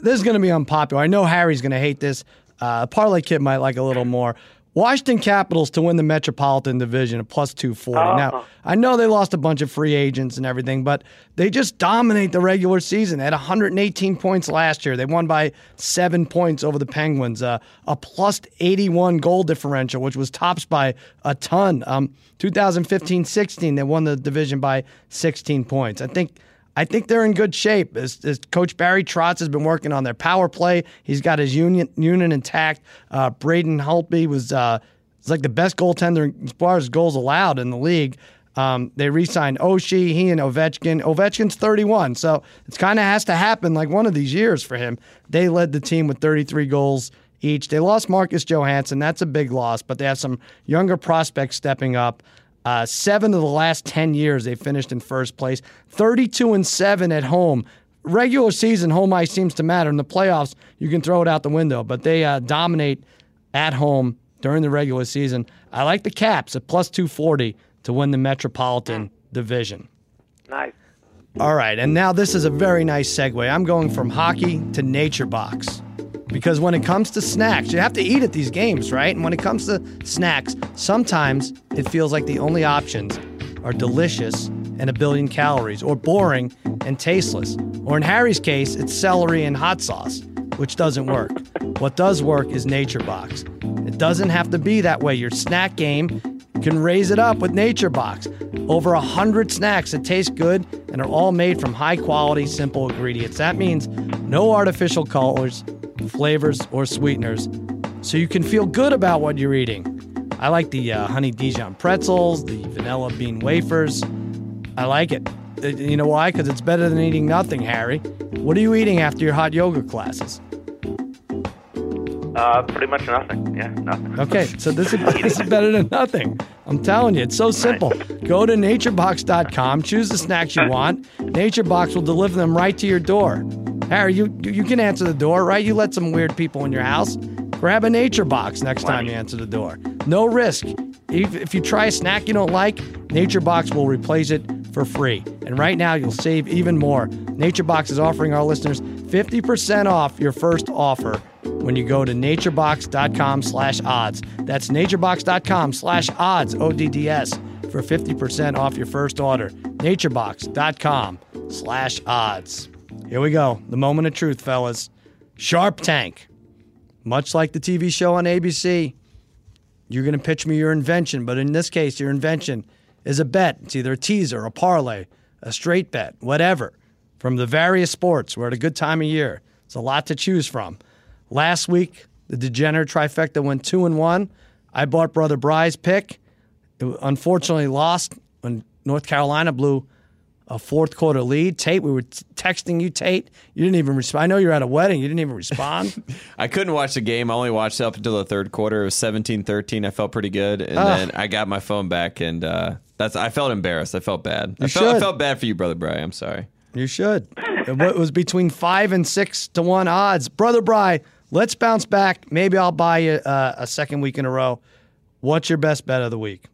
This is gonna be unpopular. I know Harry's gonna hate this. Uh, Parlay Kid might like a little more. Washington Capitals to win the Metropolitan Division at plus 240. Now, I know they lost a bunch of free agents and everything, but they just dominate the regular season. They had 118 points last year. They won by seven points over the Penguins, uh, a plus 81 goal differential, which was tops by a ton. Um, 2015 16, they won the division by 16 points. I think. I think they're in good shape. As, as Coach Barry Trotz has been working on their power play. He's got his union intact. Uh, Braden Holtby was uh, was like the best goaltender as far as goals allowed in the league. Um, they re-signed Oshie, he and Ovechkin. Ovechkin's 31, so it's kind of has to happen like one of these years for him. They led the team with 33 goals each. They lost Marcus Johansson. That's a big loss, but they have some younger prospects stepping up. Uh, seven of the last 10 years, they finished in first place. 32 and 7 at home. Regular season, home ice seems to matter. In the playoffs, you can throw it out the window, but they uh, dominate at home during the regular season. I like the Caps at plus 240 to win the Metropolitan Division. Nice. All right, and now this is a very nice segue. I'm going from hockey to Nature Box. Because when it comes to snacks, you have to eat at these games, right? And when it comes to snacks, sometimes it feels like the only options are delicious and a billion calories, or boring and tasteless. Or in Harry's case, it's celery and hot sauce, which doesn't work. What does work is Nature Box. It doesn't have to be that way. Your snack game can raise it up with Nature Box. Over a hundred snacks that taste good and are all made from high quality, simple ingredients. That means no artificial colors, flavors, or sweeteners, so you can feel good about what you're eating. I like the uh, honey Dijon pretzels, the vanilla bean wafers. I like it. Uh, You know why? Because it's better than eating nothing, Harry. What are you eating after your hot yoga classes? Uh, pretty much nothing. Yeah, nothing. Okay, so this is, this is better than nothing. I'm telling you, it's so simple. Go to naturebox.com, choose the snacks you want. NatureBox will deliver them right to your door. Harry, you you can answer the door, right? You let some weird people in your house. Grab a nature box next time you answer the door. No risk. If, if you try a snack you don't like, Nature Box will replace it for free. And right now, you'll save even more. Nature Box is offering our listeners 50% off your first offer when you go to naturebox.com slash odds. That's naturebox.com slash odds, O-D-D-S, for 50% off your first order. naturebox.com slash odds. Here we go. The moment of truth, fellas. Sharp Tank. Much like the TV show on ABC, you're going to pitch me your invention, but in this case, your invention is a bet. It's either a teaser, a parlay, a straight bet, whatever. From the various sports, we're at a good time of year. It's a lot to choose from. Last week, the degenerate trifecta went two and one. I bought Brother Bry's pick. It unfortunately lost when North Carolina blew a fourth quarter lead. Tate, we were t- texting you, Tate. You didn't even respond. I know you're at a wedding. You didn't even respond. I couldn't watch the game. I only watched up until the third quarter. It was 17-13. I felt pretty good, and then I got my phone back, and uh, that's. I felt embarrassed. I felt bad. I You felt, I felt bad for you, brother Bry. I'm sorry. You should. It it was between five and six to one odds. Brother Bry, let's bounce back. Maybe I'll buy you uh, a second week in a row. What's your best bet of the week?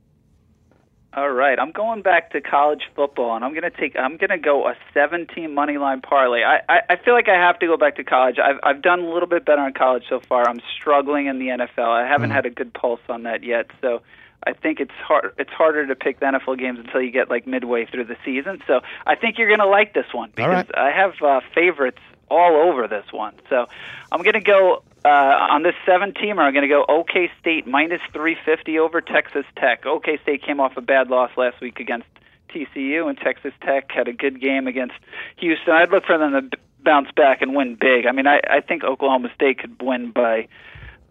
All right, I'm going back to college football, and I'm going to take. I'm going to go a 17 money line parlay. I, I I feel like I have to go back to college. I've I've done a little bit better in college so far. I'm struggling in the NFL. I haven't had a good pulse on that yet, so I think it's hard. It's harder to pick the NFL games until you get like midway through the season. So I think you're going to like this one because right. I have uh, favorites all over this one. So I'm going to go uh, on this seven teamer. I'm going to go OK State minus 350 over Texas Tech. OK State came off a bad loss last week against TCU, and Texas Tech had a good game against Houston. I'd look for them to bounce back and win big. I mean, I, I think Oklahoma State could win by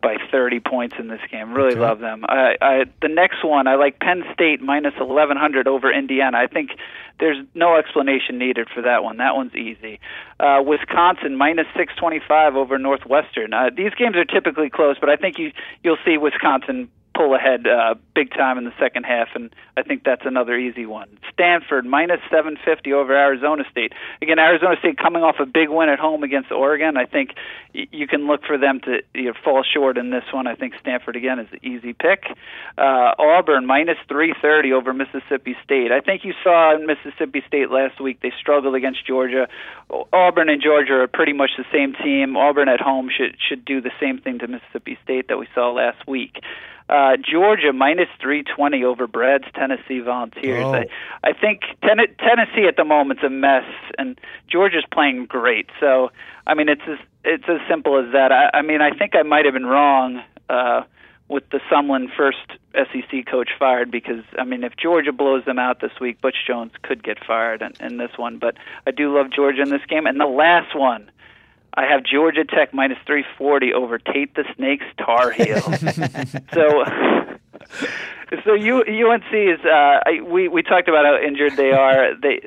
by 30 points in this game. Really love them. I, I, the next one, I like Penn State minus 1100 over Indiana. I think there's no explanation needed for that one. That one's easy. Uh, Wisconsin minus 625 over Northwestern. Uh, these games are typically close, but I think you you'll see Wisconsin pull ahead uh, big time in the second half, and I think that's another easy one. Stanford minus 750 over Arizona State. Again, Arizona State coming off a big win at home against Oregon. I think you can look for them to you know, fall short in this one. I think Stanford again is the easy pick. Uh, Auburn minus 330 over Mississippi State. I think you saw in Mississippi State last week they struggled against Georgia. Auburn and Georgia are pretty much the same team. Auburn at home should should do the same thing to Mississippi State that we saw last week. Uh, Georgia minus 320 over Brad's Tennessee Volunteers. Oh. I, I think ten- Tennessee at the moment's a mess, and Georgia's playing great. So, I mean, it's as it's as simple as that. I, I mean, I think I might have been wrong uh, with the Sumlin first SEC coach fired because I mean, if Georgia blows them out this week, Butch Jones could get fired in, in this one. But I do love Georgia in this game, and the last one. I have Georgia Tech minus 340 over Tate the Snake's Tar Heel. so, so U, UNC is. Uh, I, we we talked about how injured they are. They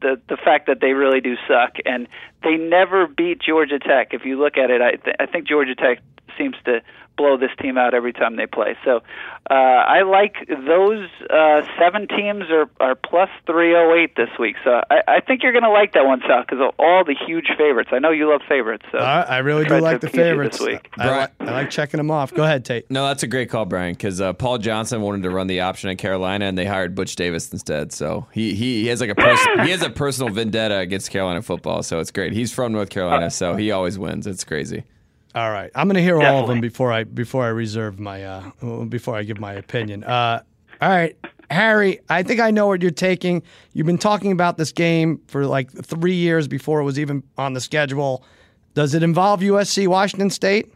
the the fact that they really do suck, and they never beat Georgia Tech. If you look at it, I th- I think Georgia Tech seems to blow this team out every time they play. So uh, I like those uh, seven teams are, are plus 308 this week. So I, I think you're going to like that one, Sal, because of all the huge favorites. I know you love favorites. So I, I really do like the favorites. this week. I, like, I like checking them off. Go ahead, Tate. No, that's a great call, Brian, because uh, Paul Johnson wanted to run the option at Carolina, and they hired Butch Davis instead. So he he, he has like a pers- he has a personal vendetta against Carolina football. So it's great. He's from North Carolina, so he always wins. It's crazy. All right, I'm going to hear all of them before I before I reserve my uh, before I give my opinion. Uh, all right, Harry, I think I know what you're taking. You've been talking about this game for like three years before it was even on the schedule. Does it involve USC Washington State?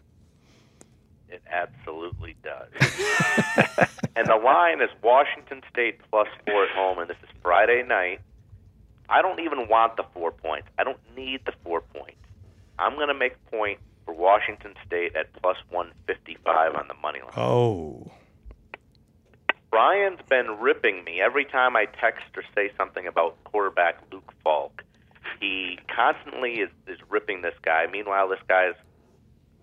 It absolutely does. and the line is Washington State plus four at home, and this is Friday night. I don't even want the four points. I don't need the four points. I'm going to make a point for Washington State at plus 155 on the money line. Oh. Brian's been ripping me every time I text or say something about quarterback Luke Falk. He constantly is, is ripping this guy. Meanwhile, this guy is,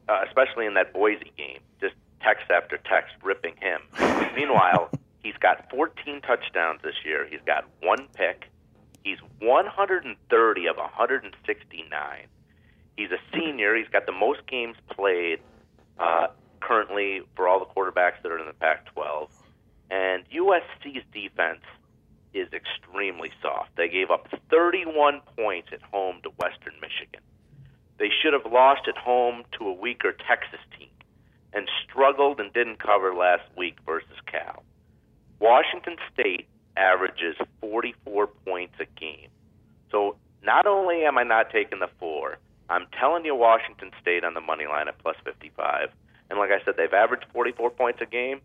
uh, especially in that Boise game, just text after text ripping him. Meanwhile, he's got 14 touchdowns this year. He's got one pick. He's 130 of 169. He's a senior. He's got the most games played uh, currently for all the quarterbacks that are in the Pac-12. And USC's defense is extremely soft. They gave up 31 points at home to Western Michigan. They should have lost at home to a weaker Texas team and struggled and didn't cover last week versus Cal. Washington State averages 44 points a game. So not only am I not taking the four, I'm telling you Washington State on the money line at plus 55. And like I said, they've averaged 44 points a game.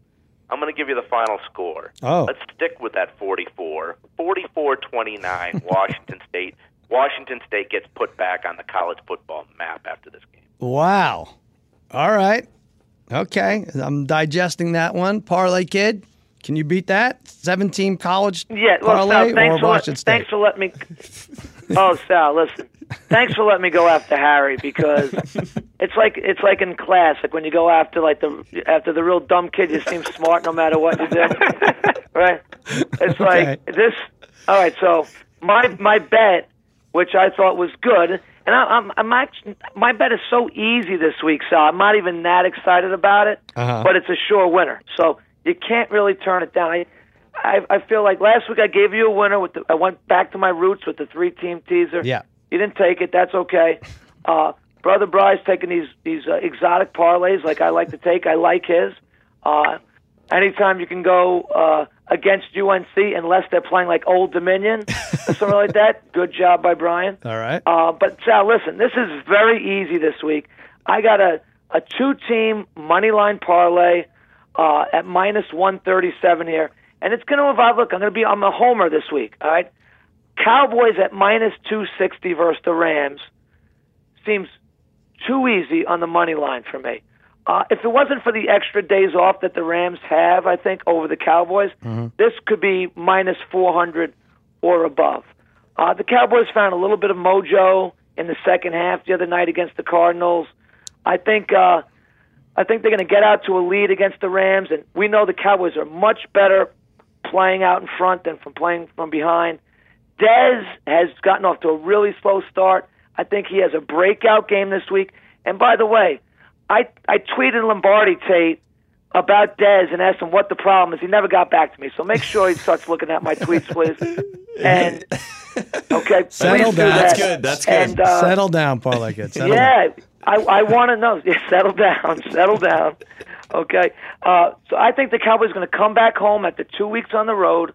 I'm going to give you the final score. Oh. Let's stick with that 44. 44-29 Washington State. Washington State gets put back on the college football map after this game. Wow. All right. Okay. I'm digesting that one. Parlay Kid, can you beat that? 17 college Yeah, well, parlay Sal, thanks or for, let, Washington State? thanks for letting me. Oh, Sal, listen. Thanks for letting me go after Harry because it's like it's like in class, like when you go after like the after the real dumb kid, you seem smart no matter what you do, right? It's like Okay. this. All right, so my my bet, which I thought was good, and I, I'm I'm actually my bet is so easy this week, so I'm not even that excited about it, Uh-huh. but it's a sure winner, so you can't really turn it down. I, I I feel like last week I gave you a winner with the I went back to my roots with the three team teaser. Yeah. You didn't take it. That's okay. Uh, Brother Bryce taking these these uh, exotic parlays like I like to take. I like his. Uh, anytime you can go uh, against UNC unless they're playing like Old Dominion or something like that. Good job by Brian. All right. Uh, but Sal, listen, this is very easy this week. I got a a two team money line parlay uh, at minus one thirty seven here, and it's going to involve. Look, I'm going to be I'm a homer this week. All right, Cowboys at minus two sixty versus the Rams seems too easy on the money line for me. Uh, if it wasn't for the extra days off that the Rams have, I think over the Cowboys, this could be minus 400 or above. Uh, the Cowboys found a little bit of mojo in the second half the other night against the Cardinals. I think uh, I think they're going to get out to a lead against the Rams, and we know the Cowboys are much better playing out in front than from playing from behind. Dez has gotten off to a really slow start. I think he has a breakout game this week. And by the way, I I tweeted Lombardi Tate about Dez and asked him what the problem is. He never got back to me. So make sure he starts looking at my tweets, please. And okay, Settle please do down. that. That's good. That's good. And, uh, Settle down, Parlay Kid. Settle down. yeah, I, I want to know. Yeah, settle down, settle down. Okay. Uh, so I think the Cowboys are going to come back home after two weeks on the road.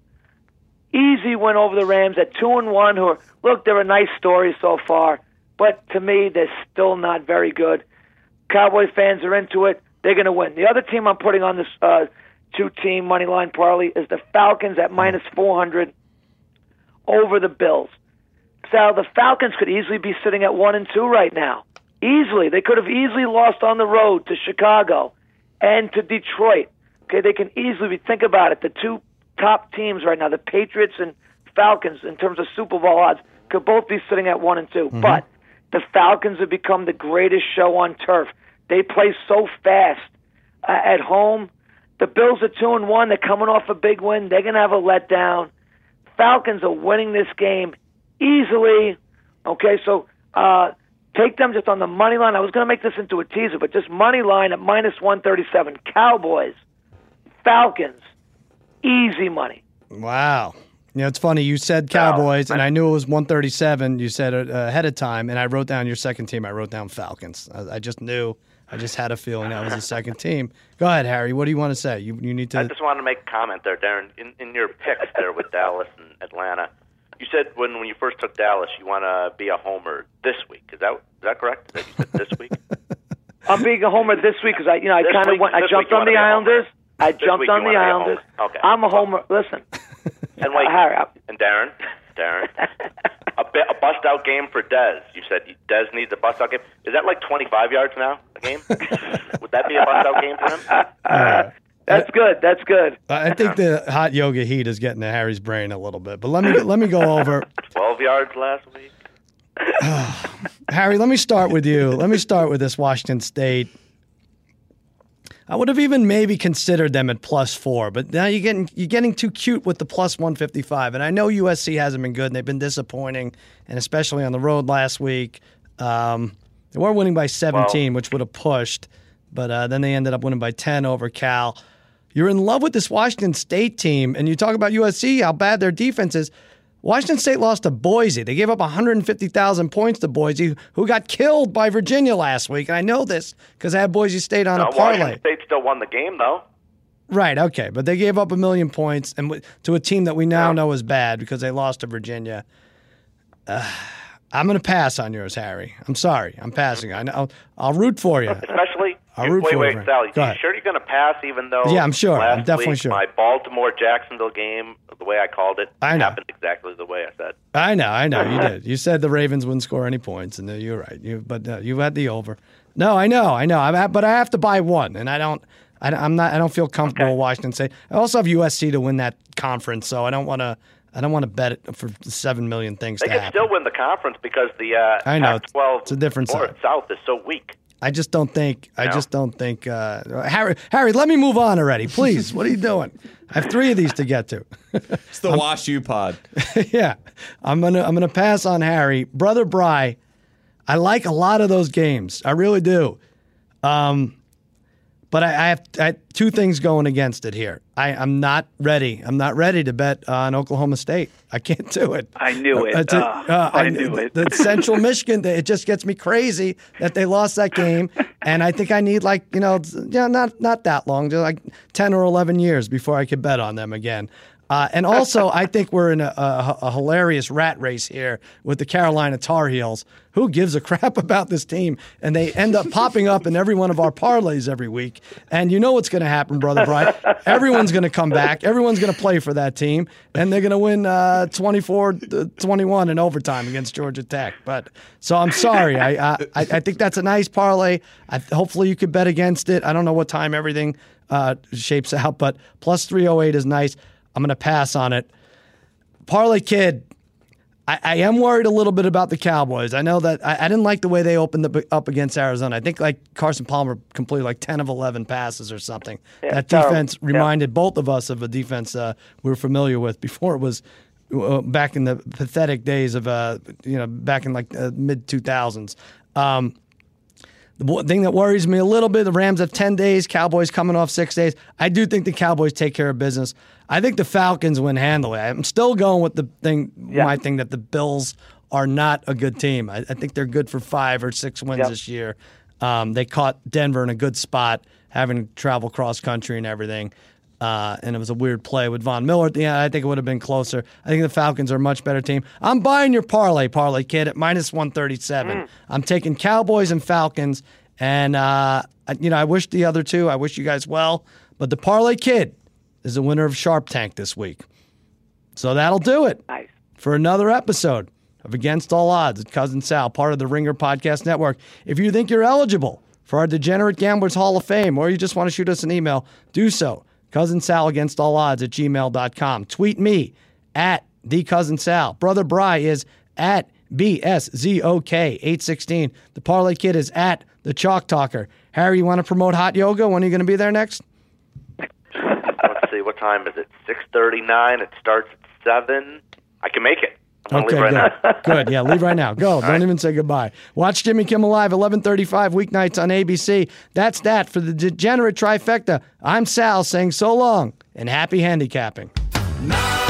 Easy win over the Rams at two and one. Who are, look, they're a nice story so far, but to me, they're still not very good. Cowboy fans are into it. They're going to win. The other team I'm putting on this uh, two-team money line parlay is the Falcons at minus 400 over the Bills. Sal, the Falcons could easily be sitting at one and two right now. Easily, they could have easily lost on the road to Chicago and to Detroit. Okay, they can easily be. Think about it. The two top teams right now, the Patriots and Falcons, in terms of Super Bowl odds, could both be sitting at one and 2 But the Falcons have become the greatest show on turf. They play so fast uh, at home. The Bills are two and one. They're coming off a big win. They're going to have a letdown. Falcons are winning this game easily. Okay, so uh, take them just on the money line. I was going to make this into a teaser, but just money line at minus 137. Cowboys, Falcons, easy money. Wow. You know, it's funny. You said Cowboys, and I knew it was 137. You said it uh, ahead of time, and I wrote down your second team. I wrote down Falcons. I, I just knew. I just had a feeling that was the second team. Go ahead, Harry. What do you want to say? You you need to. I just wanted to make a comment there, Darren. In, in your picks there with Dallas and Atlanta, you said when, when you first took Dallas, you want to be a homer this week. Is that is that correct? That you said this week? I'm being a homer this week because I, you know, I kind of went. I jumped week on the be a homer. Islanders. I This jumped on the wanna be a Islanders. Okay. I'm a homer. Listen, and wait, Harry, I- and Darren, Darren, A bust out game for Dez. You said Dez needs a bust out game. Is that like 25 yards now a game? Would that be a bust out game for him? Uh, that's good. That's good. I think the hot yoga heat is getting to Harry's brain a little bit. But let me let me go over 12 yards last week. Harry. Let me start with you. Let me start with this Washington State. I would have even maybe considered them at plus four, but now you're getting you're getting too cute with the plus one fifty five. And I know USC hasn't been good, and they've been disappointing, and especially on the road last week. Um, they were winning by seventeen, which would have pushed, but uh, then they ended up winning by ten over Cal. You're in love with this Washington State team, and you talk about USC, how bad their defense is. Washington State lost to Boise. They gave up 150,000 points to Boise, who got killed by Virginia last week. And I know this because I had Boise State on No, a parlay. Washington State still won the game though. Right, okay. But they gave up a million points and to a team that we now Yeah. know is bad because they lost to Virginia. Uh, I'm going to pass on yours, Harry. I'm sorry. I'm passing. I know, I'll, I'll root for you. Especially. I'll root wait, for wait, Sally. Go You sure you're going to pass even though? Yeah, I'm sure. I'm definitely week, sure. My Baltimore Jacksonville game, the way I called it, I know. happened exactly the way I said. I know, I know. You did. You said the Ravens wouldn't score any points, and uh, you're right. You, but uh, you had the over. No, I know, I know. I, but I have to buy one, and I don't. I, am not. I don't feel comfortable with Washington State. I also have USC to win that conference, so I don't want to. I don't want to bet it for seven million things They to could happen. still win the conference because the uh, I know, Pac-12 it's a different side. South is so weak. I just don't think. I just don't think. Uh, Harry, Harry, let me move on already, please. what are you doing? I have three of these to get to. It's the Wash U pod. yeah, I'm gonna I'm gonna pass on Harry, brother Bry. I like a lot of those games. I really do. Um, but I, I, have, I two things going against it here. I, I'm not ready. I'm not ready to bet on Oklahoma State. I can't do it. I knew it. Ugh, Uh, I knew it. The Central Michigan, it just gets me crazy that they lost that game, and I think I need like you know, yeah, not not that long, just like ten or eleven years before I could bet on them again. Uh, and also, I think we're in a, a, a hilarious rat race here with the Carolina Tar Heels. Who gives a crap about this team? And they end up popping up in every one of our parlays every week. And you know what's going to happen, brother Brian? Everyone's going to come back. Everyone's going to play for that team, and they're going to win uh, 24 21 in overtime against Georgia Tech. But so I'm sorry. I I, I think that's a nice parlay. I, hopefully, you could bet against it. I don't know what time everything uh, shapes out, but plus 308 is nice. I'm going to pass on it. Parlay Kid, I, I am worried a little bit about the Cowboys. I know that I, I didn't like the way they opened up, up against Arizona. I think like Carson Palmer completed like 10 of 11 passes or something. Yeah, that terrible. defense Yeah. reminded both of us of a defense uh, we were familiar with before it was uh, back in the pathetic days of, uh, you know, back in like uh, mid 2000s. Um, the thing that worries me a little bit, the Rams have 10 days, Cowboys coming off six days. I do think the Cowboys take care of business. I think the Falcons win handily. I'm still going with the thing, Yeah. my thing that the Bills are not a good team. I, I think they're good for five or six wins Yep. this year. Um, they caught Denver in a good spot, having to travel cross country and everything. Uh, and it was a weird play with Von Miller at the end. I think it would have been closer. I think the Falcons are a much better team. I'm buying your parlay, parlay kid, at minus 137. I'm taking Cowboys and Falcons. And, uh, you know, I wish the other two, I wish you guys well. But the parlay kid is the winner of Sharp Tank this week. So that'll do it Nice. for another episode of Against All Odds with Cousin Sal, part of the Ringer Podcast Network. If you think you're eligible for our Degenerate Gamblers Hall of Fame, or you just want to shoot us an email, do so. Cousin Sal Against All Odds at gmail.com. Tweet me at the Cousin Sal. Brother Bry is at BSZOK816. The Parlay Kid is at the Chalk Talker. Harry, you want to promote hot yoga? When are you going to be there next? Let's see, what time is it? Six thirty-nine. It starts at seven. I can make it. I'm Okay, leave right good. now. good. Yeah, leave right now. Go. Don't even say goodbye. Watch Jimmy Kimmel Live, 1135 weeknights on ABC. That's that for the degenerate trifecta. I'm Sal saying so long and happy handicapping. Now